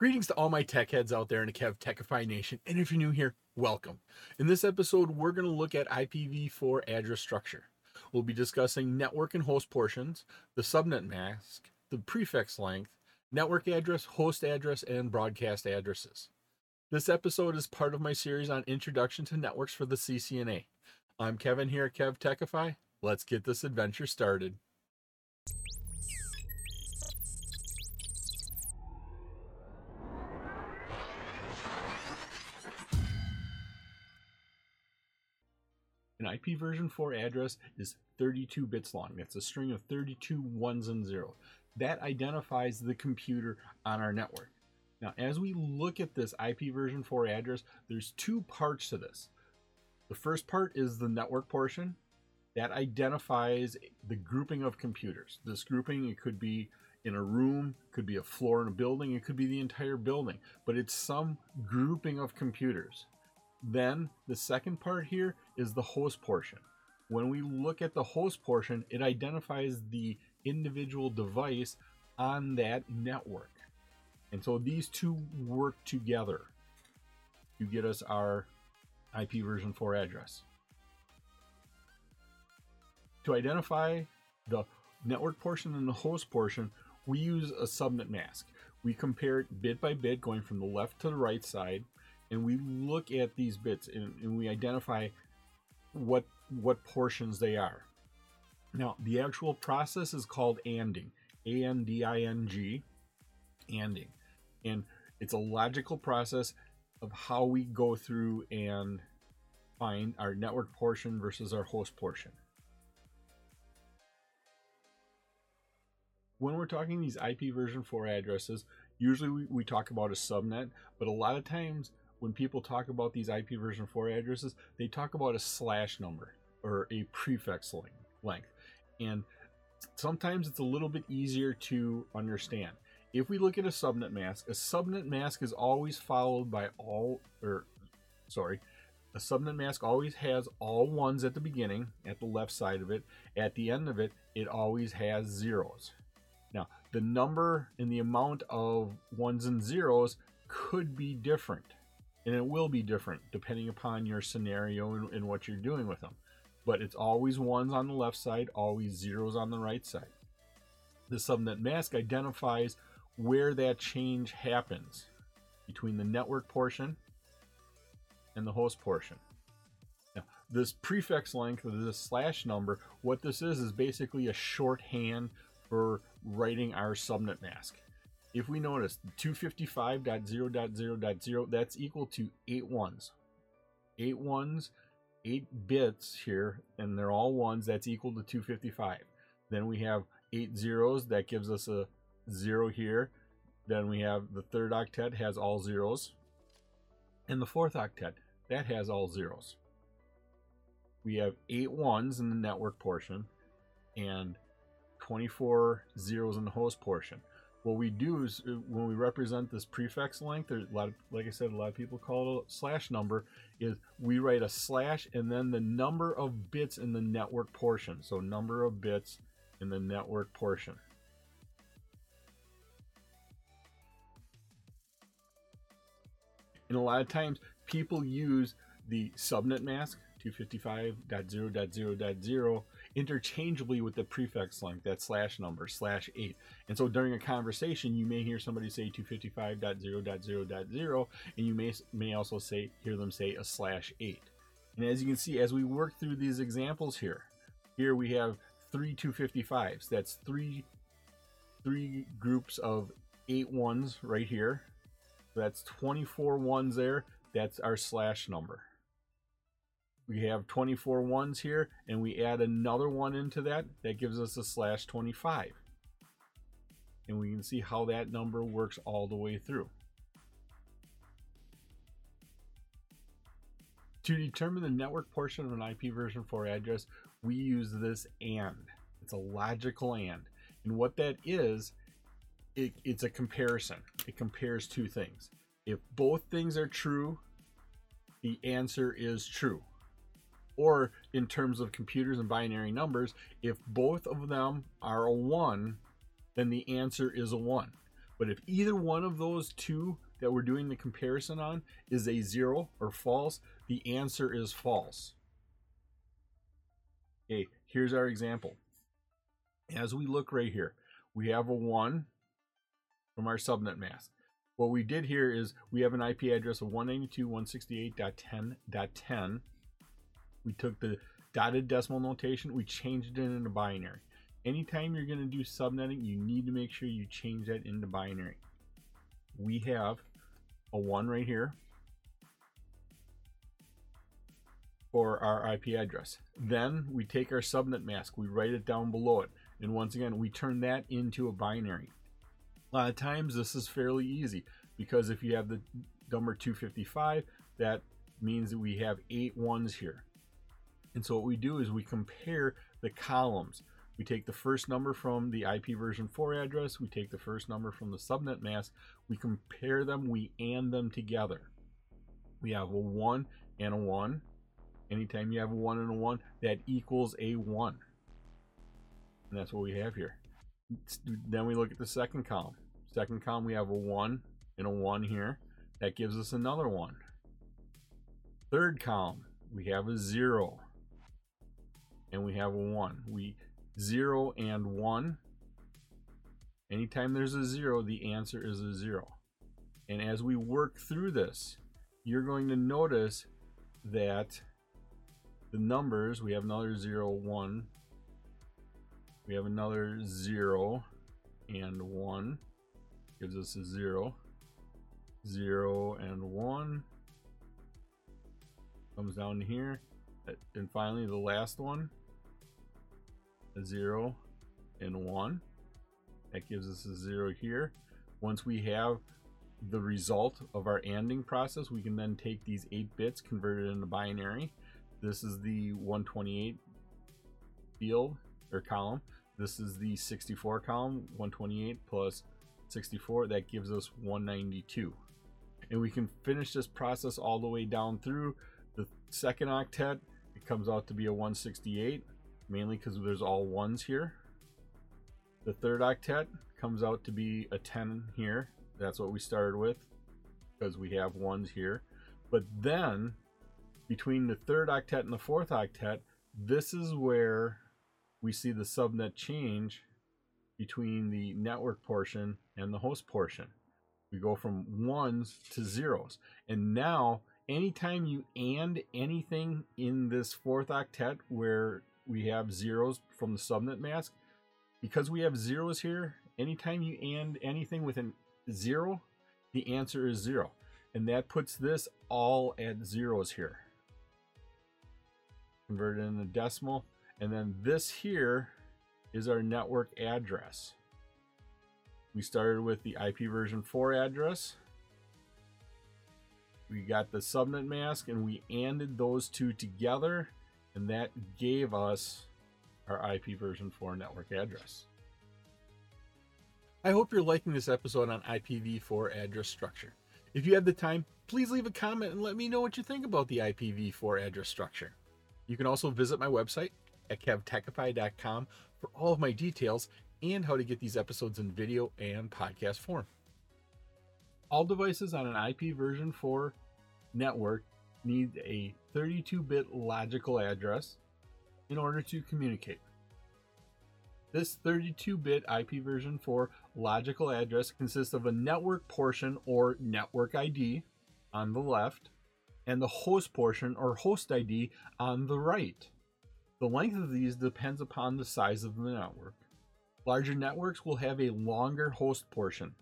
Greetings to all my tech heads out there in the KevTechify Nation, and if you're new here, welcome. In this episode, we're going to look at IPv4 address structure. We'll be discussing network and host portions, the subnet mask, the prefix length, network address, host address, and broadcast addresses. This episode is part of my series on Introduction to Networks for the CCNA. I'm Kevin here at KevTechify. Let's get this adventure started. An IP version 4 address is 32 bits long. That's a string of 32 ones and zeros. That identifies the computer on our network. Now, as we look at this IP version 4 address, there's two parts to this. The first part is the network portion. That identifies the grouping of computers. This grouping, it could be in a room, could be a floor in a building, it could be the entire building, but it's some grouping of computers. Then the second part here is the host portion. When we look at the host portion, it identifies the individual device on that network. And so these two work together to get us our IP version 4 address. To identify the network portion and the host portion, we use a subnet mask. We compare it bit by bit going from the left to the right side and we look at these bits and, and we identify what what portions they are. Now, the actual process is called ANDing, A N D I N G, ANDing. And it's a logical process of how we go through and find our network portion versus our host portion. When we're talking these IP version 4 addresses, usually we, we talk about a subnet, but a lot of times when people talk about these IP version 4 addresses, they talk about a slash number or a prefix length. And sometimes it's a little bit easier to understand. If we look at a subnet mask, a subnet mask is always followed by all, or sorry, a subnet mask always has all ones at the beginning, at the left side of it. At the end of it, it always has zeros. Now, the number and the amount of ones and zeros could be different and it will be different depending upon your scenario and, and, what you're doing with them. But it's always ones on the left side, always zeros on the right side. The subnet mask identifies where that change happens between the network portion and the host portion. Now, this prefix length of this slash number, what this is, is basically a shorthand for writing our subnet mask if we notice 255.0.0.0, that's equal to eight ones. Eight ones, eight bits here, and they're all ones, that's equal to 255. Then we have eight zeros, that gives us a zero here. Then we have the third octet has all zeros. And the fourth octet, that has all zeros. We have eight ones in the network portion and 24 zeros in the host portion what we do is uh, when we represent this prefix length, there's a lot of, like I said, a lot of people call it a slash number, is we write a slash and then the number of bits in the network portion. So number of bits in the network portion. And a lot of times people use the subnet mask 255.0.0.0 interchangeably with the prefix length, that slash number, slash 8. And so during a conversation, you may hear somebody say 255.0.0.0, and you may, may also say hear them say a slash 8. And as you can see, as we work through these examples here, here we have three 255s. That's three, three groups of eight ones right here. That's 24 ones there. That's our slash number we have 24 ones here and we add another one into that that gives us a slash 25 and we can see how that number works all the way through. To determine the network portion of an IP version 4 address we use this AND. It's a logical AND. And what that is it, it's a comparison. It compares two things. If both things are true the answer is true or in terms of computers and binary numbers, if both of them are a 1, then the answer is a 1. But if either one of those two that we're doing the comparison on is a zero or false, the answer is false. Okay, here's our example. As we look right here, we have a 1 from our subnet mask. What we did here is we have an IP address of 192.168.10.10. We took the dotted decimal notation, we changed it into binary. Anytime you're going to do subnetting, you need to make sure you change that into binary. We have a 1 right here for our IP address. Then we take our subnet mask, we write it down below it, and once again, we turn that into a binary. A lot of times this is fairly easy because if you have the number 255, that means that we have eight ones here. And so what we do is we compare the columns. We take the first number from the IP version 4 address, we take the first number from the subnet mask, we compare them, we AND them together. We have a 1 and a 1. Anytime you have a 1 and a 1, that equals a 1. And that's what we have here. Then we look at the second column. Second column, we have a 1 and a 1 here. That gives us another 1. Third column, we have a 0 and we have a 1. We 0 and 1. Anytime there's a 0, the answer is a 0. And as we work through this, you're going to notice that the numbers, we have another 0, 1. We have another 0 and 1. Gives us a 0. 0 and 1. Comes down here. And finally, the last one a 0 and 1. That gives us a 0 here. Once we have the result of our ANDing process, we can then take these 8 bits, convert it into binary. This is the 128 field or column. This is the 64 column, 128 plus 64. That gives us 192. And we can finish this process all the way down through the second octet. It comes out to be a 168 mainly because there's all ones here. The third octet comes out to be a 10 here. That's what we started with because we have ones here. But then between the third octet and the fourth octet, this is where we see the subnet change between the network portion and the host portion. We go from ones to zeros. And now, anytime you AND anything in this fourth octet where we have zeros from the subnet mask. Because we have zeros here, anytime you AND anything with a zero, the answer is zero. And that puts this all at zeros here. Convert it into decimal. And then this here is our network address. We started with the IP version 4 address. We got the subnet mask and we ANDed those two together and that gave us our IP version 4 network address. I hope you're liking this episode on IPv4 address structure. If you have the time, please leave a comment and let me know what you think about the IPv4 address structure. You can also visit my website at kevtechify.com for all of my details and how to get these episodes in video and podcast form. All devices on an IP version 4 network need a 32 bit logical address in order to communicate. This 32 bit IP version 4 logical address consists of a network portion or network ID on the left and the host portion or host ID on the right. The length of these depends upon the size of the network. Larger networks will have a longer host portion.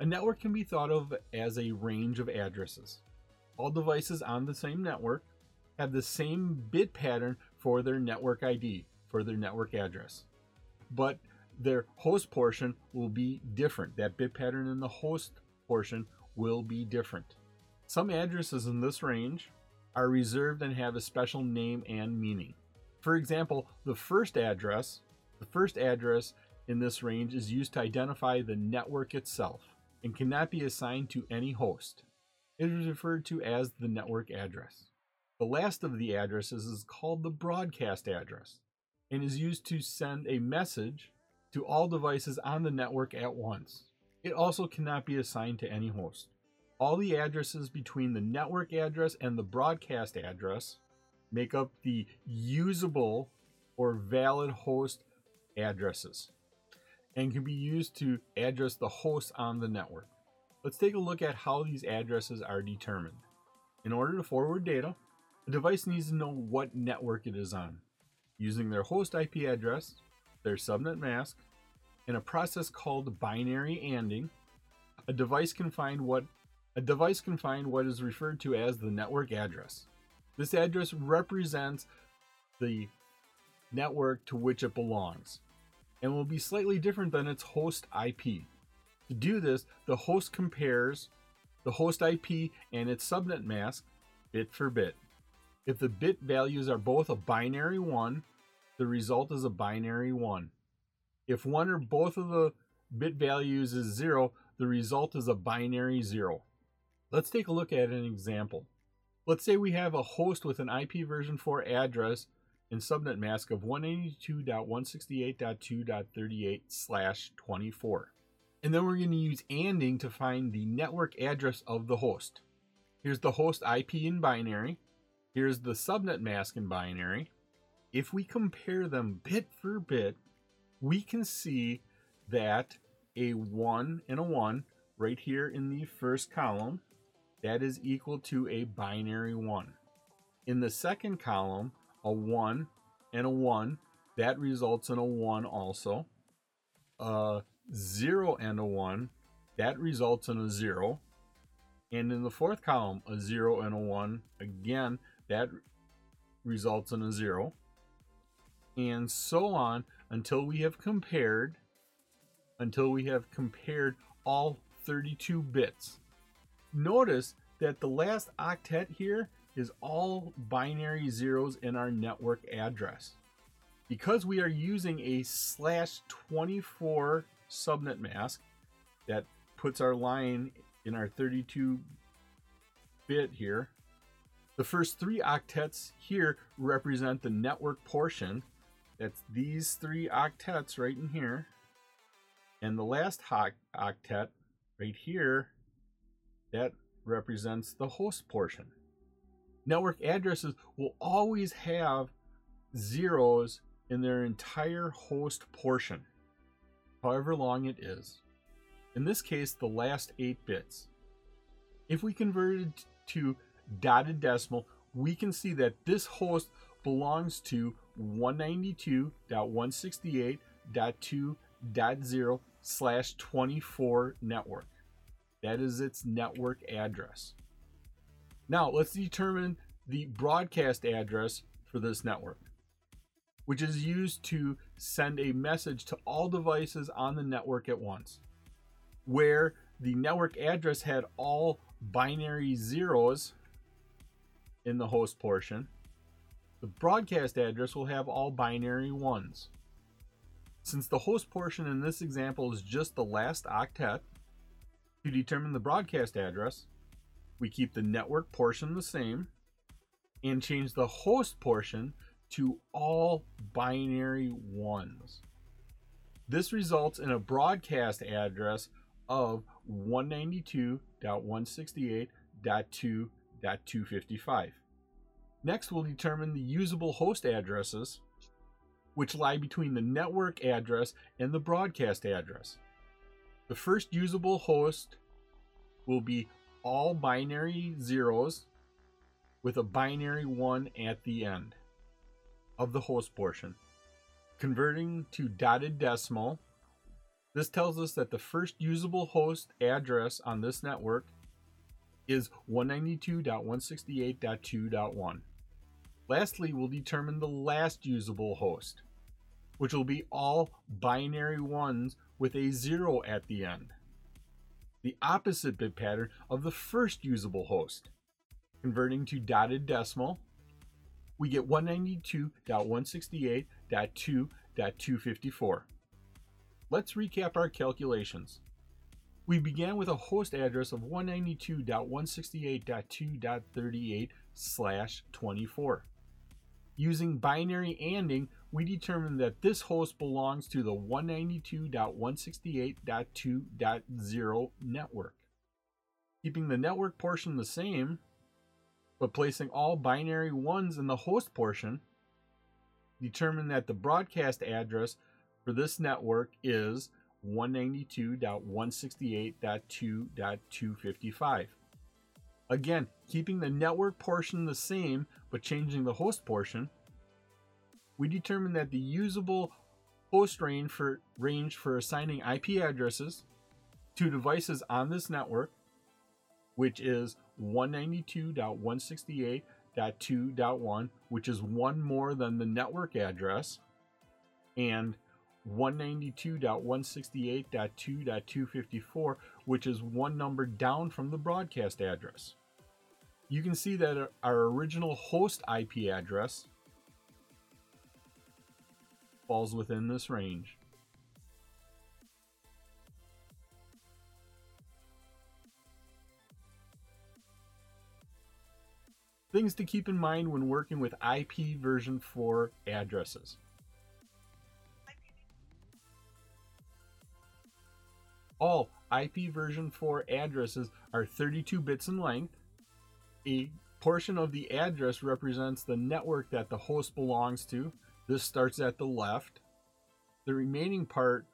A network can be thought of as a range of addresses. All devices on the same network have the same bit pattern for their network ID, for their network address. But their host portion will be different. That bit pattern in the host portion will be different. Some addresses in this range are reserved and have a special name and meaning. For example, the first address, the first address in this range is used to identify the network itself and cannot be assigned to any host. It is referred to as the network address. The last of the addresses is called the broadcast address and is used to send a message to all devices on the network at once. It also cannot be assigned to any host. All the addresses between the network address and the broadcast address make up the usable or valid host addresses and can be used to address the host on the network. Let's take a look at how these addresses are determined. In order to forward data, a device needs to know what network it is on. Using their host IP address, their subnet mask, and a process called binary ANDing, a device can find what a device can find what is referred to as the network address. This address represents the network to which it belongs and will be slightly different than its host IP. To do this, the host compares the host IP and its subnet mask bit for bit. If the bit values are both a binary 1, the result is a binary 1. If one or both of the bit values is 0, the result is a binary 0. Let's take a look at an example. Let's say we have a host with an IP version 4 address and subnet mask of 192.168.2.38 slash 24. And then we're going to use ANDing to find the network address of the host. Here's the host IP in binary. Here's the subnet mask in binary. If we compare them bit for bit, we can see that a 1 and a 1 right here in the first column, that is equal to a binary 1. In the second column, a 1 and a 1, that results in a 1 also. A 0 and a 1, that results in a 0. And in the fourth column, a 0 and a 1, again, that results in a 0, and so on until we have compared until we have compared all 32 bits. Notice that the last octet here is all binary zeros in our network address. Because we are using a slash 24 subnet mask that puts our line in our 32 bit here, the first three octets here represent the network portion. That's these three octets right in here. And the last octet right here, that represents the host portion. Network addresses will always have zeros in their entire host portion, however long it is. In this case, the last 8 bits. If we converted to dotted decimal, we can see that this host belongs to 192.168.2.0 slash 24 network. That is its network address. Now let's determine the broadcast address for this network, which is used to send a message to all devices on the network at once. Where the network address had all binary zeros, in the host portion. The broadcast address will have all binary ones. Since the host portion in this example is just the last octet, to determine the broadcast address, we keep the network portion the same and change the host portion to all binary ones. This results in a broadcast address of 192.168.2 255. Next, we'll determine the usable host addresses, which lie between the network address and the broadcast address. The first usable host will be all binary zeros with a binary 1 at the end of the host portion. Converting to dotted decimal, this tells us that the first usable host address on this network is 192.168.2.1. Lastly, we'll determine the last usable host, which will be all binary ones with a zero at the end. The opposite bit pattern of the first usable host. Converting to dotted decimal, we get 192.168.2.254. Let's recap our calculations. We began with a host address of 192.168.2.38 slash 24. Using binary ANDing, we determine that this host belongs to the 192.168.2.0 network. Keeping the network portion the same, but placing all binary ones in the host portion, determine that the broadcast address for this network is 192.168.2.255. Again, keeping the network portion the same but changing the host portion, we determine that the usable host range for range for assigning IP addresses to devices on this network, which is 192.168.2.1, which is one more than the network address, and 192.168.2.254, which is one number down from the broadcast address. You can see that our original host IP address falls within this range. Things to keep in mind when working with IP version 4 addresses. All IP version 4 addresses are 32 bits in length. A portion of the address represents the network that the host belongs to. This starts at the left. The remaining part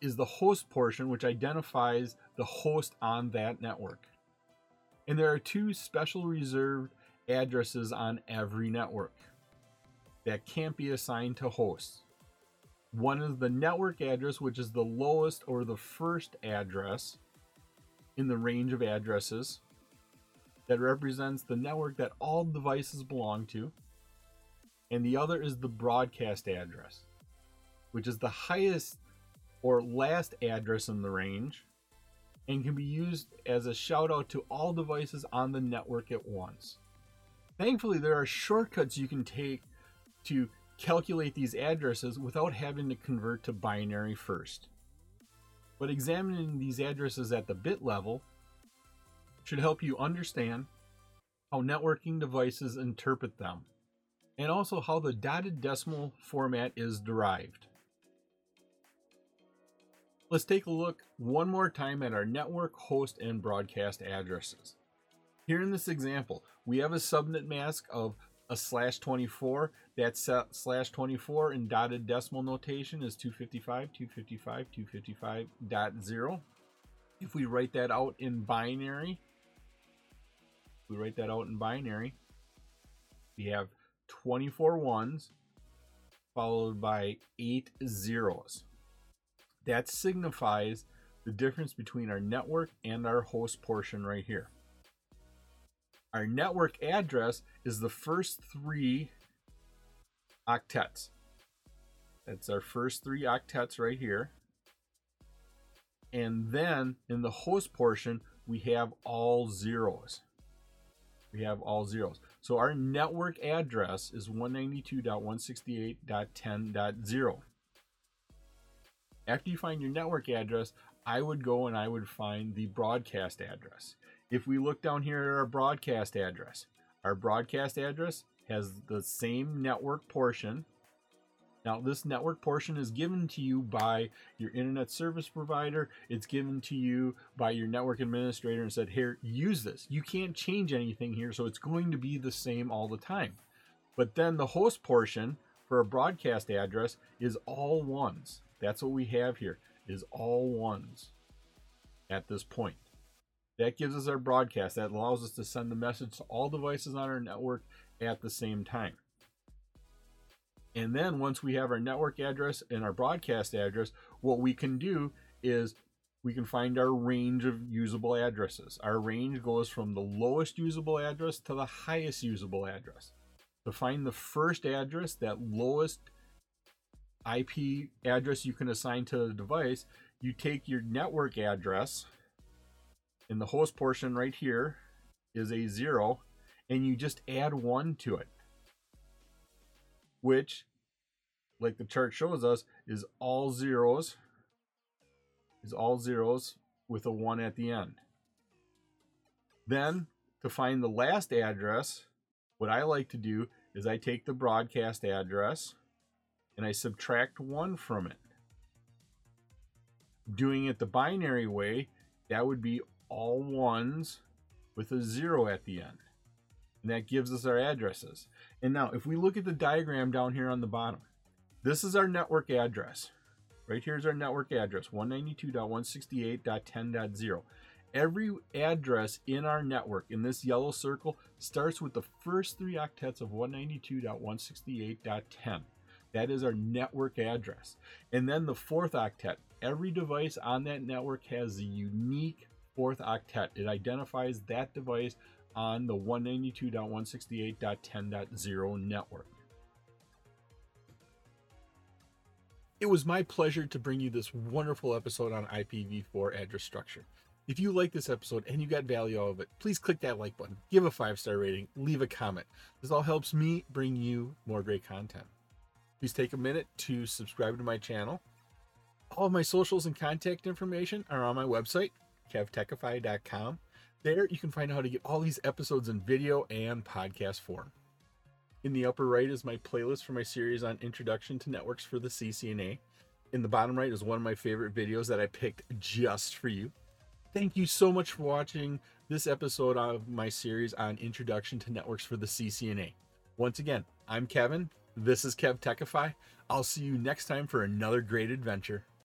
is the host portion, which identifies the host on that network. And there are two special reserved addresses on every network that can't be assigned to hosts. One is the network address, which is the lowest or the first address in the range of addresses that represents the network that all devices belong to. And the other is the broadcast address, which is the highest or last address in the range and can be used as a shout out to all devices on the network at once. Thankfully, there are shortcuts you can take to calculate these addresses without having to convert to binary first. But examining these addresses at the bit level should help you understand how networking devices interpret them, and also how the dotted decimal format is derived. Let's take a look one more time at our network, host, and broadcast addresses. Here in this example, we have a subnet mask of a slash 24. That slash 24 in dotted decimal notation is 255, 255, 255.0. If we write that out in binary, we write that out in binary, we have 24 ones followed by 8 zeros. That signifies the difference between our network and our host portion right here. Our network address is the first three octets. That's our first three octets right here. And then in the host portion, we have all zeros. We have all zeros. So our network address is 192.168.10.0. After you find your network address, I would go and I would find the broadcast address. If we look down here at our broadcast address, our broadcast address has the same network portion. Now, this network portion is given to you by your internet service provider. It's given to you by your network administrator and said, here, use this. You can't change anything here, so it's going to be the same all the time. But then the host portion for a broadcast address is all ones. That's what we have here, is all ones at this point. That gives us our broadcast. That allows us to send the message to all devices on our network at the same time. And then once we have our network address and our broadcast address, what we can do is we can find our range of usable addresses. Our range goes from the lowest usable address to the highest usable address. To find the first address, that lowest IP address you can assign to the device, you take your network address in the host portion right here is a zero and you just add one to it which like the chart shows us is all zeros is all zeros with a one at the end then to find the last address what i like to do is I take the broadcast address and I subtract one from it. Doing it the binary way, that would be all ones with a zero at the end. And that gives us our addresses. And now, if we look at the diagram down here on the bottom, this is our network address. Right here is our network address 192.168.10.0. Every address in our network in this yellow circle starts with the first three octets of 192.168.10. That is our network address. And then the fourth octet. Every device on that network has a unique fourth octet. It identifies that device on the 192.168.10.0 network. It was my pleasure to bring you this wonderful episode on IPv4 address structure. If you like this episode and you got value out of it, please click that like button, give a five star rating, leave a comment. This all helps me bring you more great content. Please take a minute to subscribe to my channel. All of my socials and contact information are on my website, kevtechify.com. There you can find out how to get all these episodes in video and podcast form. In the upper right is my playlist for my series on Introduction to Networks for the CCNA. In the bottom right is one of my favorite videos that I picked just for you. Thank you so much for watching this episode of my series on Introduction to Networks for the CCNA. Once again, I'm Kevin. This is KevTechify. I'll see you next time for another great adventure.